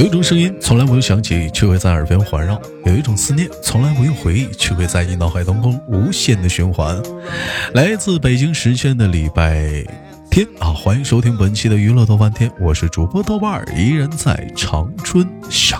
有一种声音从来没有响起，却会在耳边环绕；有一种思念从来不用回忆，却会在你脑海当中无限的循环。来自北京时间的礼拜天啊，欢迎收听本期的娱乐豆瓣天，我是主播豆瓣儿，依然在长春向。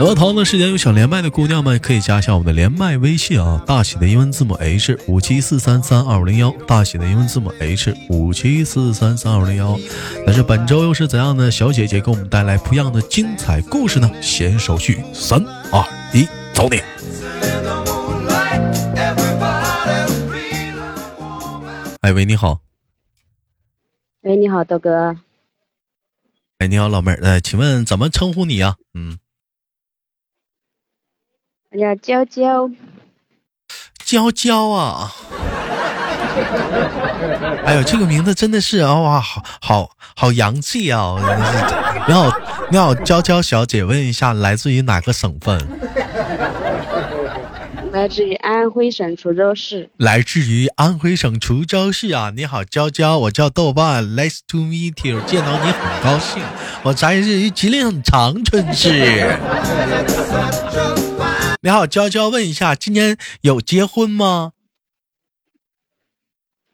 那么，同样的时间有想连麦的姑娘们，可以加一下我们的连麦微信啊，大写的英文字母 H 五七四三三二五零幺，大写的英文字母 H 五七四三三二五零幺。但是本周又是怎样的小姐姐给我们带来不一样的精彩故事呢？先手续，三二一，走你！哎喂，你好。喂，你好，豆哥。哎，你好，老妹儿。呃，请问怎么称呼你呀？嗯。我叫娇娇，娇娇啊！哎呦，这个名字真的是啊，哇，好好好洋气啊！你好，你好，娇娇小姐，问一下，来自于哪个省份？来自于安徽省滁州市。来自于安徽省滁州市啊！你好，娇娇，我叫豆瓣，Nice to meet you，见到你很高兴。我来自于吉林长春市。你好，娇娇，问一下，今年有结婚吗？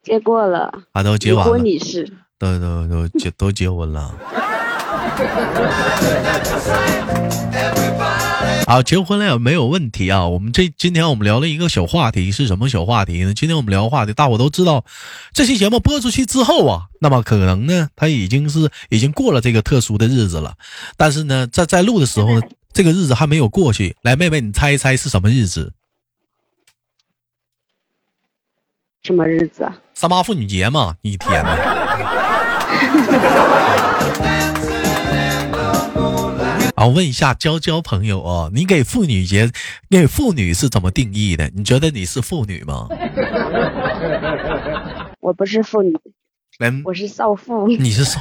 结过了，啊，都结完了。婚礼是，都都都结都结婚了。好，结婚了也没有问题啊。我们这今天我们聊了一个小话题，是什么小话题呢？今天我们聊话题，大伙都知道，这期节目播出去之后啊，那么可能呢，他已经是已经过了这个特殊的日子了。但是呢，在在录的时候呢。这个日子还没有过去，来，妹妹，你猜一猜是什么日子？什么日子？三八妇女节嘛！一天呐！啊，问一下娇娇朋友啊，你给妇女节，给妇女是怎么定义的？你觉得你是妇女吗？我不是妇女，我是少妇。你是少？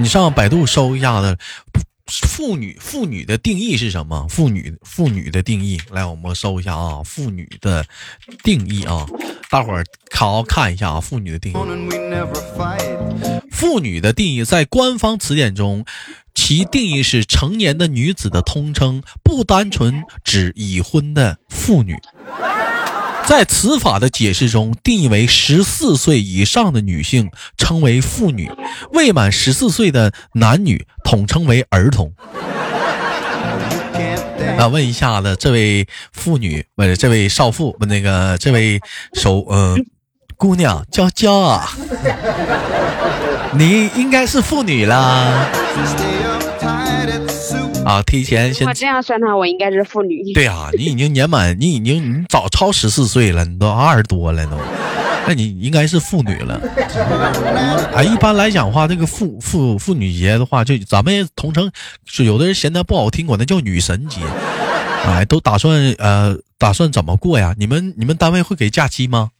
你上百度搜一下子，妇女妇女的定义是什么？妇女妇女的定义，来，我们搜一下啊，妇女的定义啊，大伙儿好好看一下啊，妇女的定义。妇女的定义在官方词典中，其定义是成年的女子的通称，不单纯指已婚的妇女。在此法的解释中，定义为十四岁以上的女性称为妇女，未满十四岁的男女统称为儿童。那，问一下子，这位妇女不是这位少妇不那个这位手嗯姑娘娇娇啊，你应该是妇女啦。啊！提前先，我这样算的话，我应该是妇女。对啊，你已经年满，你已经你早超十四岁了，你都二十多了都，那你应该是妇女了。啊，一般来讲的话，这个妇妇妇女节的话，就咱们同城，就有的人嫌它不好听，管它叫女神节。哎，都打算呃，打算怎么过呀？你们你们单位会给假期吗？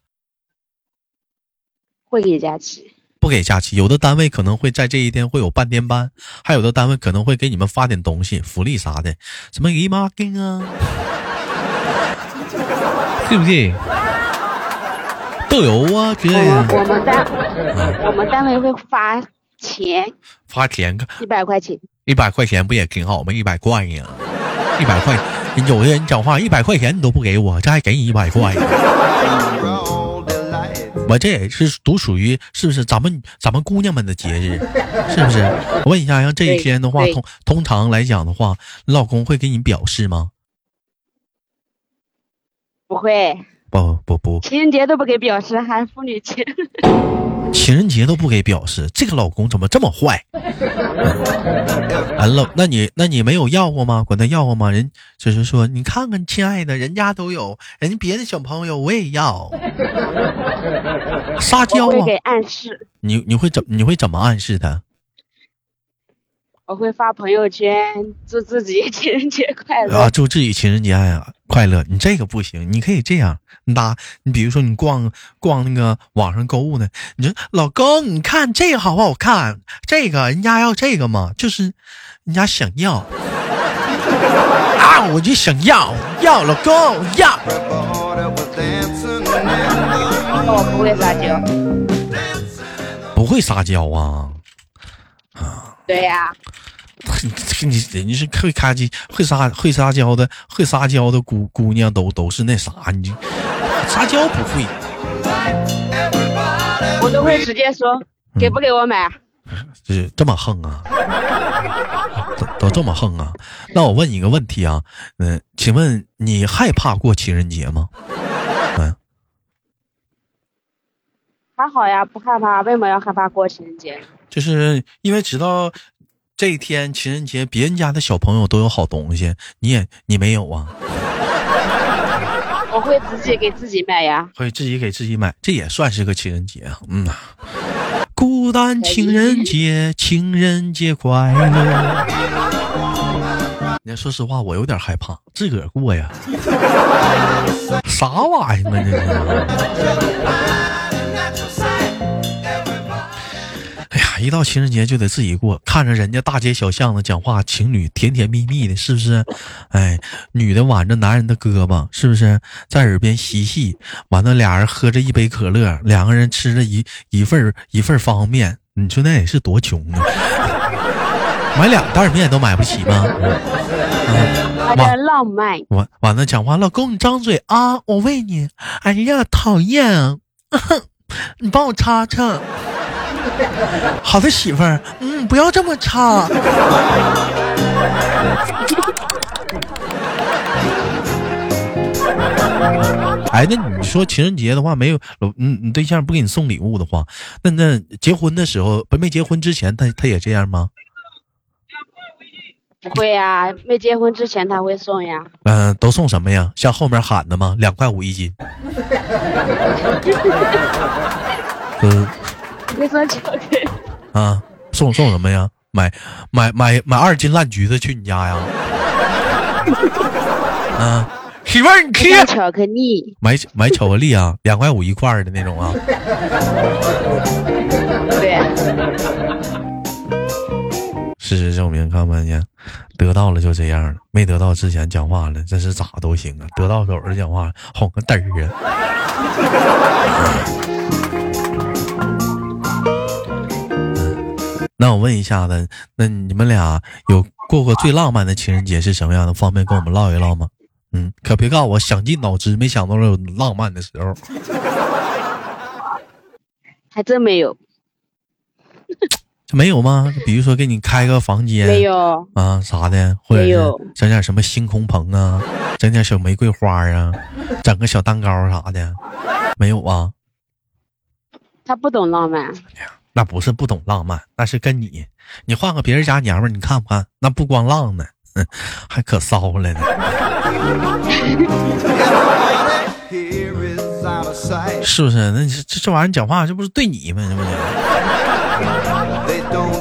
会给假期。不给假期，有的单位可能会在这一天会有半天班，还有的单位可能会给你们发点东西，福利啥的，什么姨妈巾啊，对不对？豆油啊之类的。我们单，我们单位会发钱，发钱一百块钱，一百块钱不也挺好吗？一百块呀，一百块，有的人讲话一百块钱你都不给我，这还给你一百块。我这也是独属于是不是咱们咱们姑娘们的节日，是不是？我问一下，像这一天的话，通通常来讲的话，你老公会给你表示吗？不会。不不不，情人节都不给表示，还妇女节。情人节都不给表示，这个老公怎么这么坏？完了，那你那你没有要过吗？管他要过吗？人就是说，你看看，亲爱的，人家都有，人家别的小朋友我也要。撒娇啊！给暗示。你你会怎你会怎么暗示他？我会发朋友圈，祝自己情人节快乐啊！祝自己情人节呀快乐！你这个不行，你可以这样，你打你比如说你逛逛那个网上购物呢，你说老公，你看这个好不好看？这个人家要这个吗？就是人家想要啊，我就想要要老公要。我不会撒娇，不会撒娇啊。啊对呀、你人家是会开机、会撒会撒娇的、会撒娇的姑姑娘都都是那啥，你就撒娇不会。我都会直接说给不给我买啊？这这么横啊？都都这么横啊？那我问你一个问题啊，嗯、请问你害怕过情人节吗？嗯，还好呀，不害怕。为什么要害怕过情人节？就是因为知道这一天情人节，别人家的小朋友都有好东西，你也你没有啊？我会自己给自己买呀。会自己给自己买，这也算是个情人节啊。嗯呐，孤单情人节，情人节快乐。你说实话，我有点害怕，自个儿过呀，啥玩意儿啊这是？一到情人节就得自己过，看着人家大街小巷子讲话，情侣甜甜蜜蜜的，是不是？哎，女的挽着男人的胳膊，是不是在耳边嬉戏？完了，俩人喝着一杯可乐，两个人吃着一一份一份方便面，你说那也是多穷啊！买两袋面都买不起吗？完完了，讲话，老公你张嘴啊，我喂你。哎呀，讨厌啊！你帮我擦擦。好的，媳妇儿，嗯，不要这么唱。哎，那你说情人节的话，没有，嗯，你对象不给你送礼物的话，那那结婚的时候，不没结婚之前，他他也这样吗？不会呀，没结婚之前他会送呀。嗯、都送什么呀？像后面喊的吗？两块五一斤。嗯 会送巧克力。啊，送送什么呀？买买买买二斤烂橘子去你家呀？啊，媳妇儿你吃巧克力。买买巧克力啊，两块五一块儿的那种啊。对，事实证明，看没见，得到了就这样了，没得到之前讲话了，这是咋都行啊。得到手了讲话，哄个嘚儿啊。那我问一下子，那你们俩有过过最浪漫的情人节是什么样的？方便跟我们唠一唠吗？嗯，可别告诉我想尽脑汁，没想到有浪漫的时候。还真没有，没有吗？比如说给你开个房间，没有。啊啥的，或者是整点什么星空棚啊，整点小玫瑰花啊，整个小蛋糕啥的，没有啊？他不懂浪漫。那不是不懂浪漫，那是跟你，你换个别人家娘们儿，你看不看？那不光浪呢，嗯，还可骚了呢。是不是？那这这玩意儿讲话，这不是对你吗？这不是？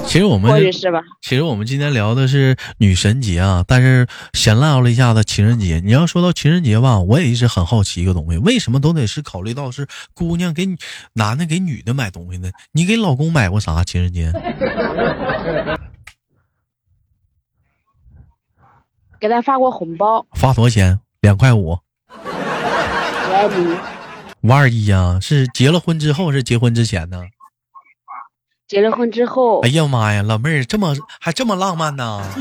其实我们或者是吧？其实我们今天聊的是女神节啊，但是闲唠了一下子情人节。你要说到情人节吧，我也一直很好奇一个东西，为什么都得是考虑到是姑娘给女男的给女的买东西呢？你给老公买过啥情人节？给他发过红包，发多少钱？两块五，五二一。五二一呀？是结了婚之后，是结婚之前呢？结了婚之后哎，呀妈呀，老妹儿这么还这么浪漫呢？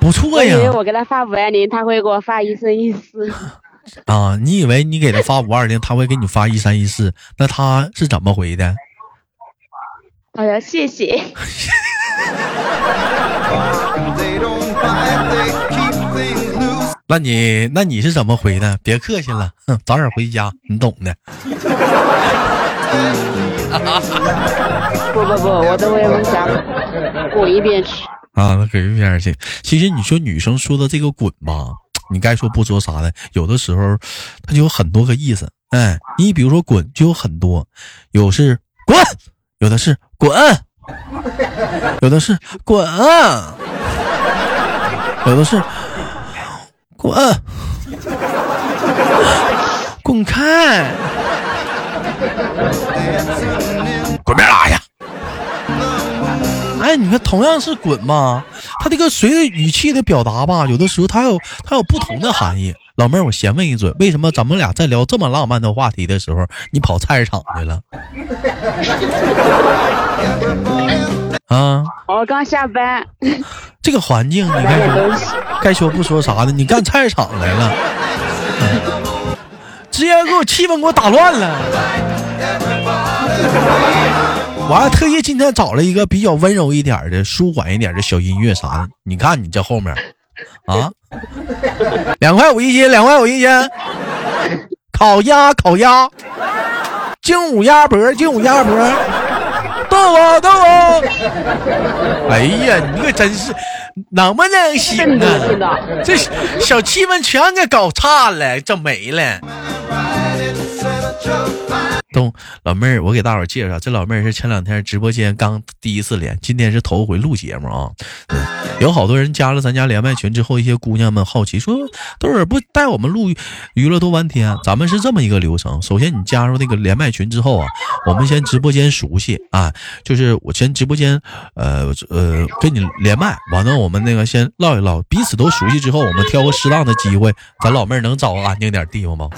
不错我以为！我给他发五二零，他会给我发一三一四。啊，你以为你给他发五二零，他会给你发一三一四？那他是怎么回的？他说谢谢。那你那你是怎么回的？别客气了，哼，早点回家，你懂的。不不不，我都会问想滚一边去。啊，那给一边去。其实你说女生说的这个“滚”吧，你该说不说啥的，有的时候它就有很多个意思。哎，你比如说“滚”就有很多，有是滚，有的是滚，有的是滚，有的是滚，滚开，滚边拉去！哎，你看，同样是滚嘛，他这个随着语气的表达吧，有的时候他有他有不同的含义。老妹儿，我先问一嘴，为什么咱们俩在聊这么浪漫的话题的时候，你跑菜市场去了？啊，我刚下班，这个环境，你该说该说不说啥的，你干菜市场来了，直接给我气氛给我打乱了。我还特意今天找了一个比较温柔一点的、舒缓一点的小音乐啥的，你看你这后面，啊，两块五一斤，两块五一斤，烤鸭，烤鸭，精武鸭脖，精武鸭脖。逗我逗我！哎呀，你可真是能不能行啊？这小气氛全给搞差了，整没了。东老妹儿，我给大伙介绍，这老妹儿是前两天直播间刚第一次连，今天是头回录节目啊。有好多人加了咱家连麦群之后，一些姑娘们好奇说：“豆儿不带我们录娱乐多半天？”咱们是这么一个流程：首先你加入那个连麦群之后啊，我们先直播间熟悉啊，就是我先直播间呃呃跟你连麦，完了我们那个先唠一唠，彼此都熟悉之后，我们挑个适当的机会，咱老妹儿能找个安静点地方吗？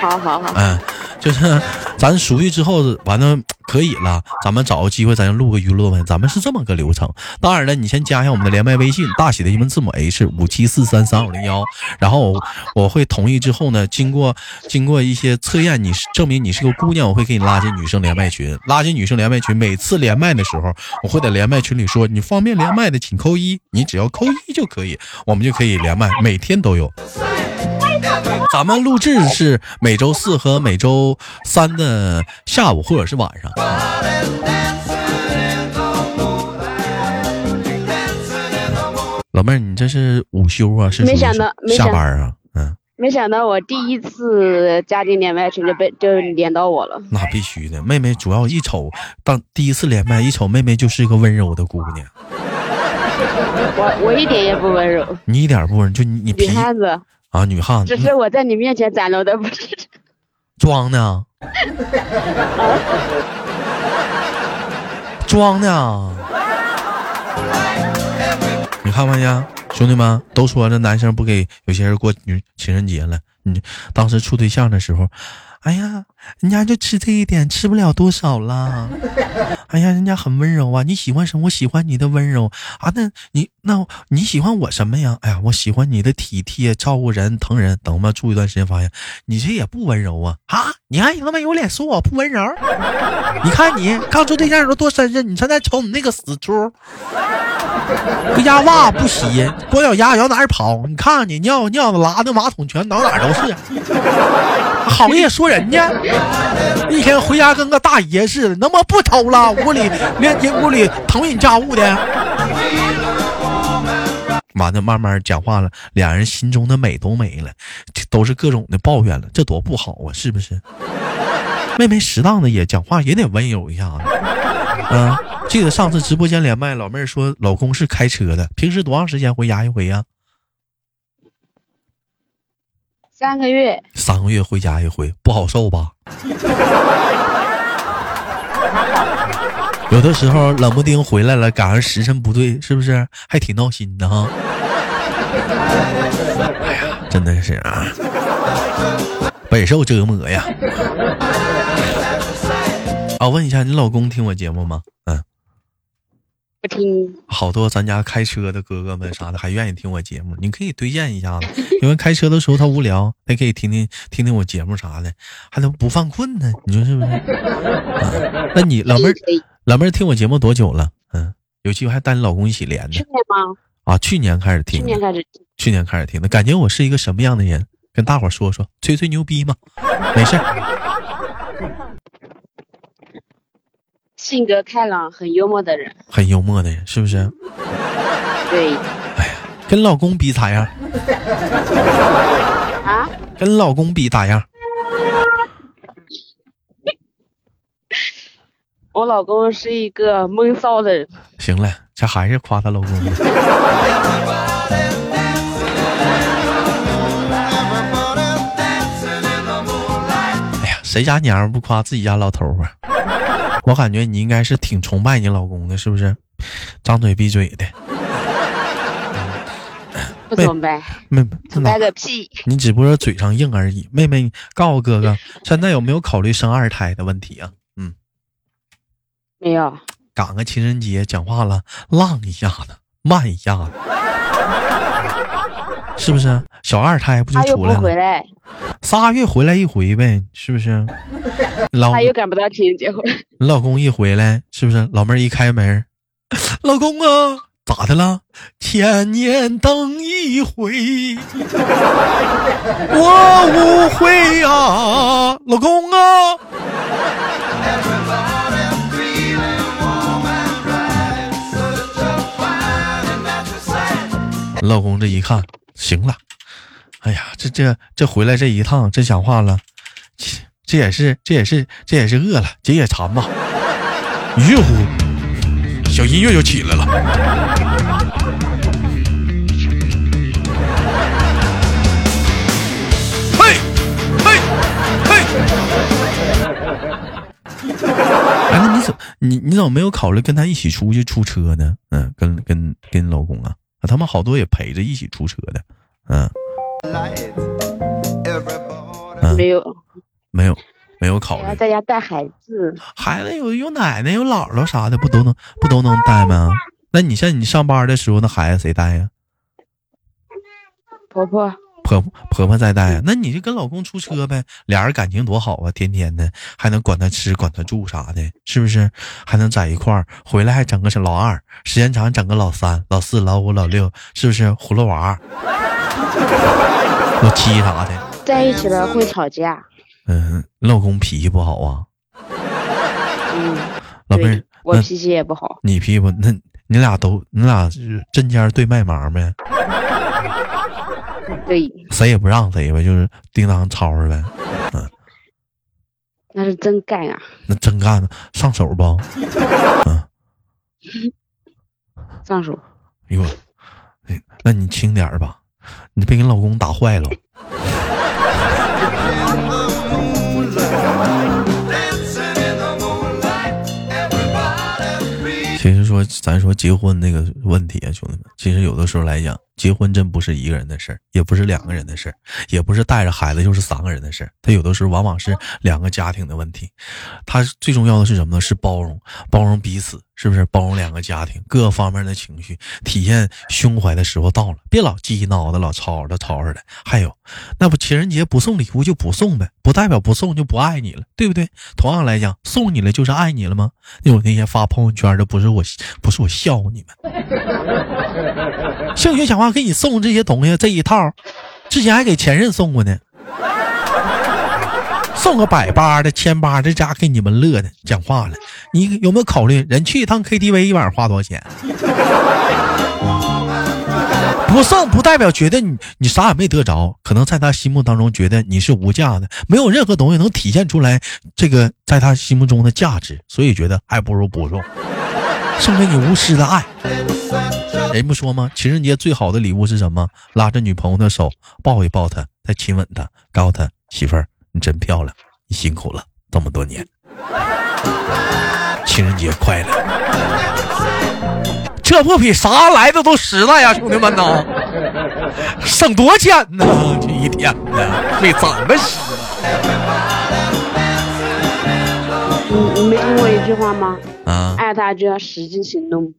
好好好，嗯，就是咱熟悉之后，完了可以了，咱们找个机会，咱就录个娱乐呗。咱们是这么个流程。当然了，你先加一下我们的连麦微信，大写的英文字母 H 五七四三三五零幺，然后我会同意之后呢，经过经过一些测验，你证明你是个姑娘，我会给你拉进女生连麦群。拉进女生连麦群，每次连麦的时候，我会在连麦群里说，你方便连麦的请扣一，你只要扣一就可以，我们就可以连麦，每天都有。咱们录制是每周四和每周三的下午或者是晚上。老妹儿，你这是午休啊？是没想到下班啊？嗯。没想到我第一次家庭连麦群就被就连到我了。那必须的，妹妹主要一瞅，当第一次连麦一瞅，妹妹就是一个温柔的姑娘。我我一点也不温柔。你一点不温柔，就你你女汉子。啊，女汉子，只是我在你面前展露的不是装的，装的。你看没见，兄弟们都说这男生不给有些人过女情人节了。你当时处对象的时候。哎呀，人家就吃这一点，吃不了多少了。哎呀，人家很温柔啊，你喜欢什么？我喜欢你的温柔啊。那你那你喜欢我什么呀？哎呀，我喜欢你的体贴、照顾人、疼人。等我们住一段时间，发现你这也不温柔啊啊！你还他妈有脸说我不温柔？你看你刚处对象时候多绅士，你现在瞅你那个死猪，回家袜不洗，光脚丫往哪儿跑？你看你尿尿拉的马桶全到哪都是。好意思说人家，一天回家跟个大爷似的，能不能不偷了？屋里连进屋里腾云驾雾的，完了慢慢讲话了，俩人心中的美都没了，都是各种的抱怨了，这多不好啊，是不是？妹妹适当的也讲话也得温柔一下子，嗯，记得上次直播间连麦，老妹儿说老公是开车的，平时多长时间回家一回呀？三个月，三个月回家一回，不好受吧？有的时候冷不丁回来了，赶上时辰不对，是不是还挺闹心的哈？哎呀，真的是啊，备受折磨呀！啊，问一下，你老公听我节目吗？嗯。不听，好多咱家开车的哥哥们啥的还愿意听我节目，你可以推荐一下子，因为开车的时候他无聊，他可以听听听听我节目啥的，还能不犯困呢？你说是不是？那你老妹儿，老妹儿听我节目多久了？嗯，有机会还带你老公一起连呢？去年吗？啊，去年开始听，去年开始，去年开始听的，感觉我是一个什么样的人？跟大伙说说，吹吹牛逼吗？没事性格开朗、很幽默的人，很幽默的人，是不是？对。哎呀，跟老公比咋样？啊？跟老公比咋样？我老公是一个闷骚的人。行了，这还是夸她老公。哎呀，谁家娘不夸自己家老头啊？我感觉你应该是挺崇拜你老公的，是不是？张嘴闭嘴的。不崇拜，妹妹，崇拜个屁！你只不过嘴上硬而已。妹妹，告诉哥哥，现在有没有考虑生二胎的问题啊？嗯，没有。赶个情人节，讲话了，浪一下子，慢一下子，是不是？小二胎不就出来了？回来，仨月回来一回呗，是不是？老他又赶不到情人节回来。你老公一回来，是不是？老妹儿一开门，老公啊，咋的了？千年等一回，我无悔啊，老公啊。老公这一看，行了，哎呀，这这这回来这一趟，真讲话了，这也是这也是这也是饿了，解解馋吧。于乎，小音乐就起来了。嘿，嘿，嘿。哎，那你怎你你怎么没有考虑跟他一起出去出车呢？嗯，跟跟跟老公啊。啊，他们好多也陪着一起出车的，嗯，没有，没有，没有考虑在家带孩子，孩子有有奶奶有姥姥啥的，不都能不都能带吗？那你像你上班的时候，那孩子谁带呀？婆婆。婆婆婆在带啊，那你就跟老公出车呗，俩人感情多好啊，天天的还能管他吃管他住啥的，是不是？还能在一块儿，回来还整个是老二，时间长整个老三、老四、老五、老六，是不是？葫芦娃、老七啥的，在一起了会吵架。嗯，老公脾气不好啊。嗯，老妹儿，我脾气也不好。你脾气不？那你俩都你俩是针尖对麦芒呗？对，谁也不让谁呗，就是叮当吵吵呗，嗯，那是真干啊，那真干上手不？嗯，上手。哎呦，那你轻点吧，你别给老公打坏了。其实说，咱说结婚那个问题啊，兄弟们，其实有的时候来讲，结婚真不是一个人的事儿，也不是两个人的事儿，也不是带着孩子就是三个人的事儿，他有的时候往往是两个家庭的问题。他最重要的是什么呢？是包容，包容彼此。是不是包容两个家庭各方面的情绪，体现胸怀的时候到了？别老鸡挠的，老吵吵吵吵的。还有，那不情人节不送礼物就不送呗，不代表不送就不爱你了，对不对？同样来讲，送你了就是爱你了吗？那有那些发朋友圈的，不是我，不是我笑话你们。性学讲话给你送这些东西这一套，之前还给前任送过呢。送个百八的、千八的，家给你们乐的。讲话了，你有没有考虑人去一趟 KTV 一晚上花多少钱？不送不代表觉得你你啥也没得着，可能在他心目当中觉得你是无价的，没有任何东西能体现出来这个在他心目中的价值，所以觉得还不如不送，送给你无私的爱。人不说吗？情人节最好的礼物是什么？拉着女朋友的手，抱一抱她，再亲吻她，告诉她媳妇儿。你真漂亮，你辛苦了这么多年，情人节快乐！这不比啥来的都实在呀，兄弟们呐，省多钱呢？这一天呢，没怎么实。你你没听过一句话吗？啊，爱他就要实际行动。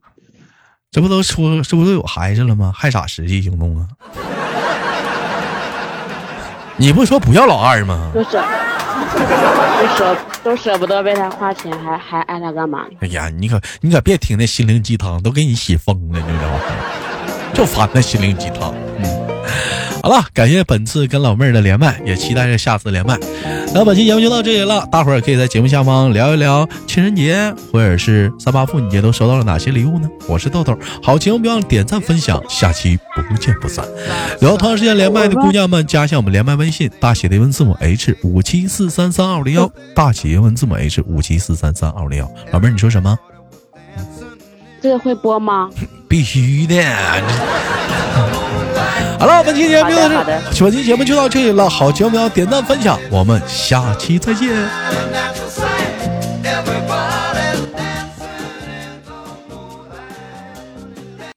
这不都出，这不都有孩子了吗？还咋实际行动啊？你不说不要老二吗？都舍，都舍，都舍不得为他花钱，还还爱他干嘛？哎呀，你可你可别听那心灵鸡汤，都给你洗疯了，你知道吗？就烦那心灵鸡汤。嗯。好了，感谢本次跟老妹儿的连麦，也期待着下次连麦。那本期节目就到这里了，大伙儿可以在节目下方聊一聊情人节或者是三八妇女节都收到了哪些礼物呢？我是豆豆，好节目别忘了点赞分享，下期不见不散。聊同样时间连麦的姑娘们，加一下我们连麦微信，大写的英文字母 H 五七四三三二零幺，大写英文字母 H 五七四三三二零幺。老妹儿，你说什么？这个会播吗？必须的。好了，本期节目就本期节目就到这里了。好节目要点赞分享，我们下期再见。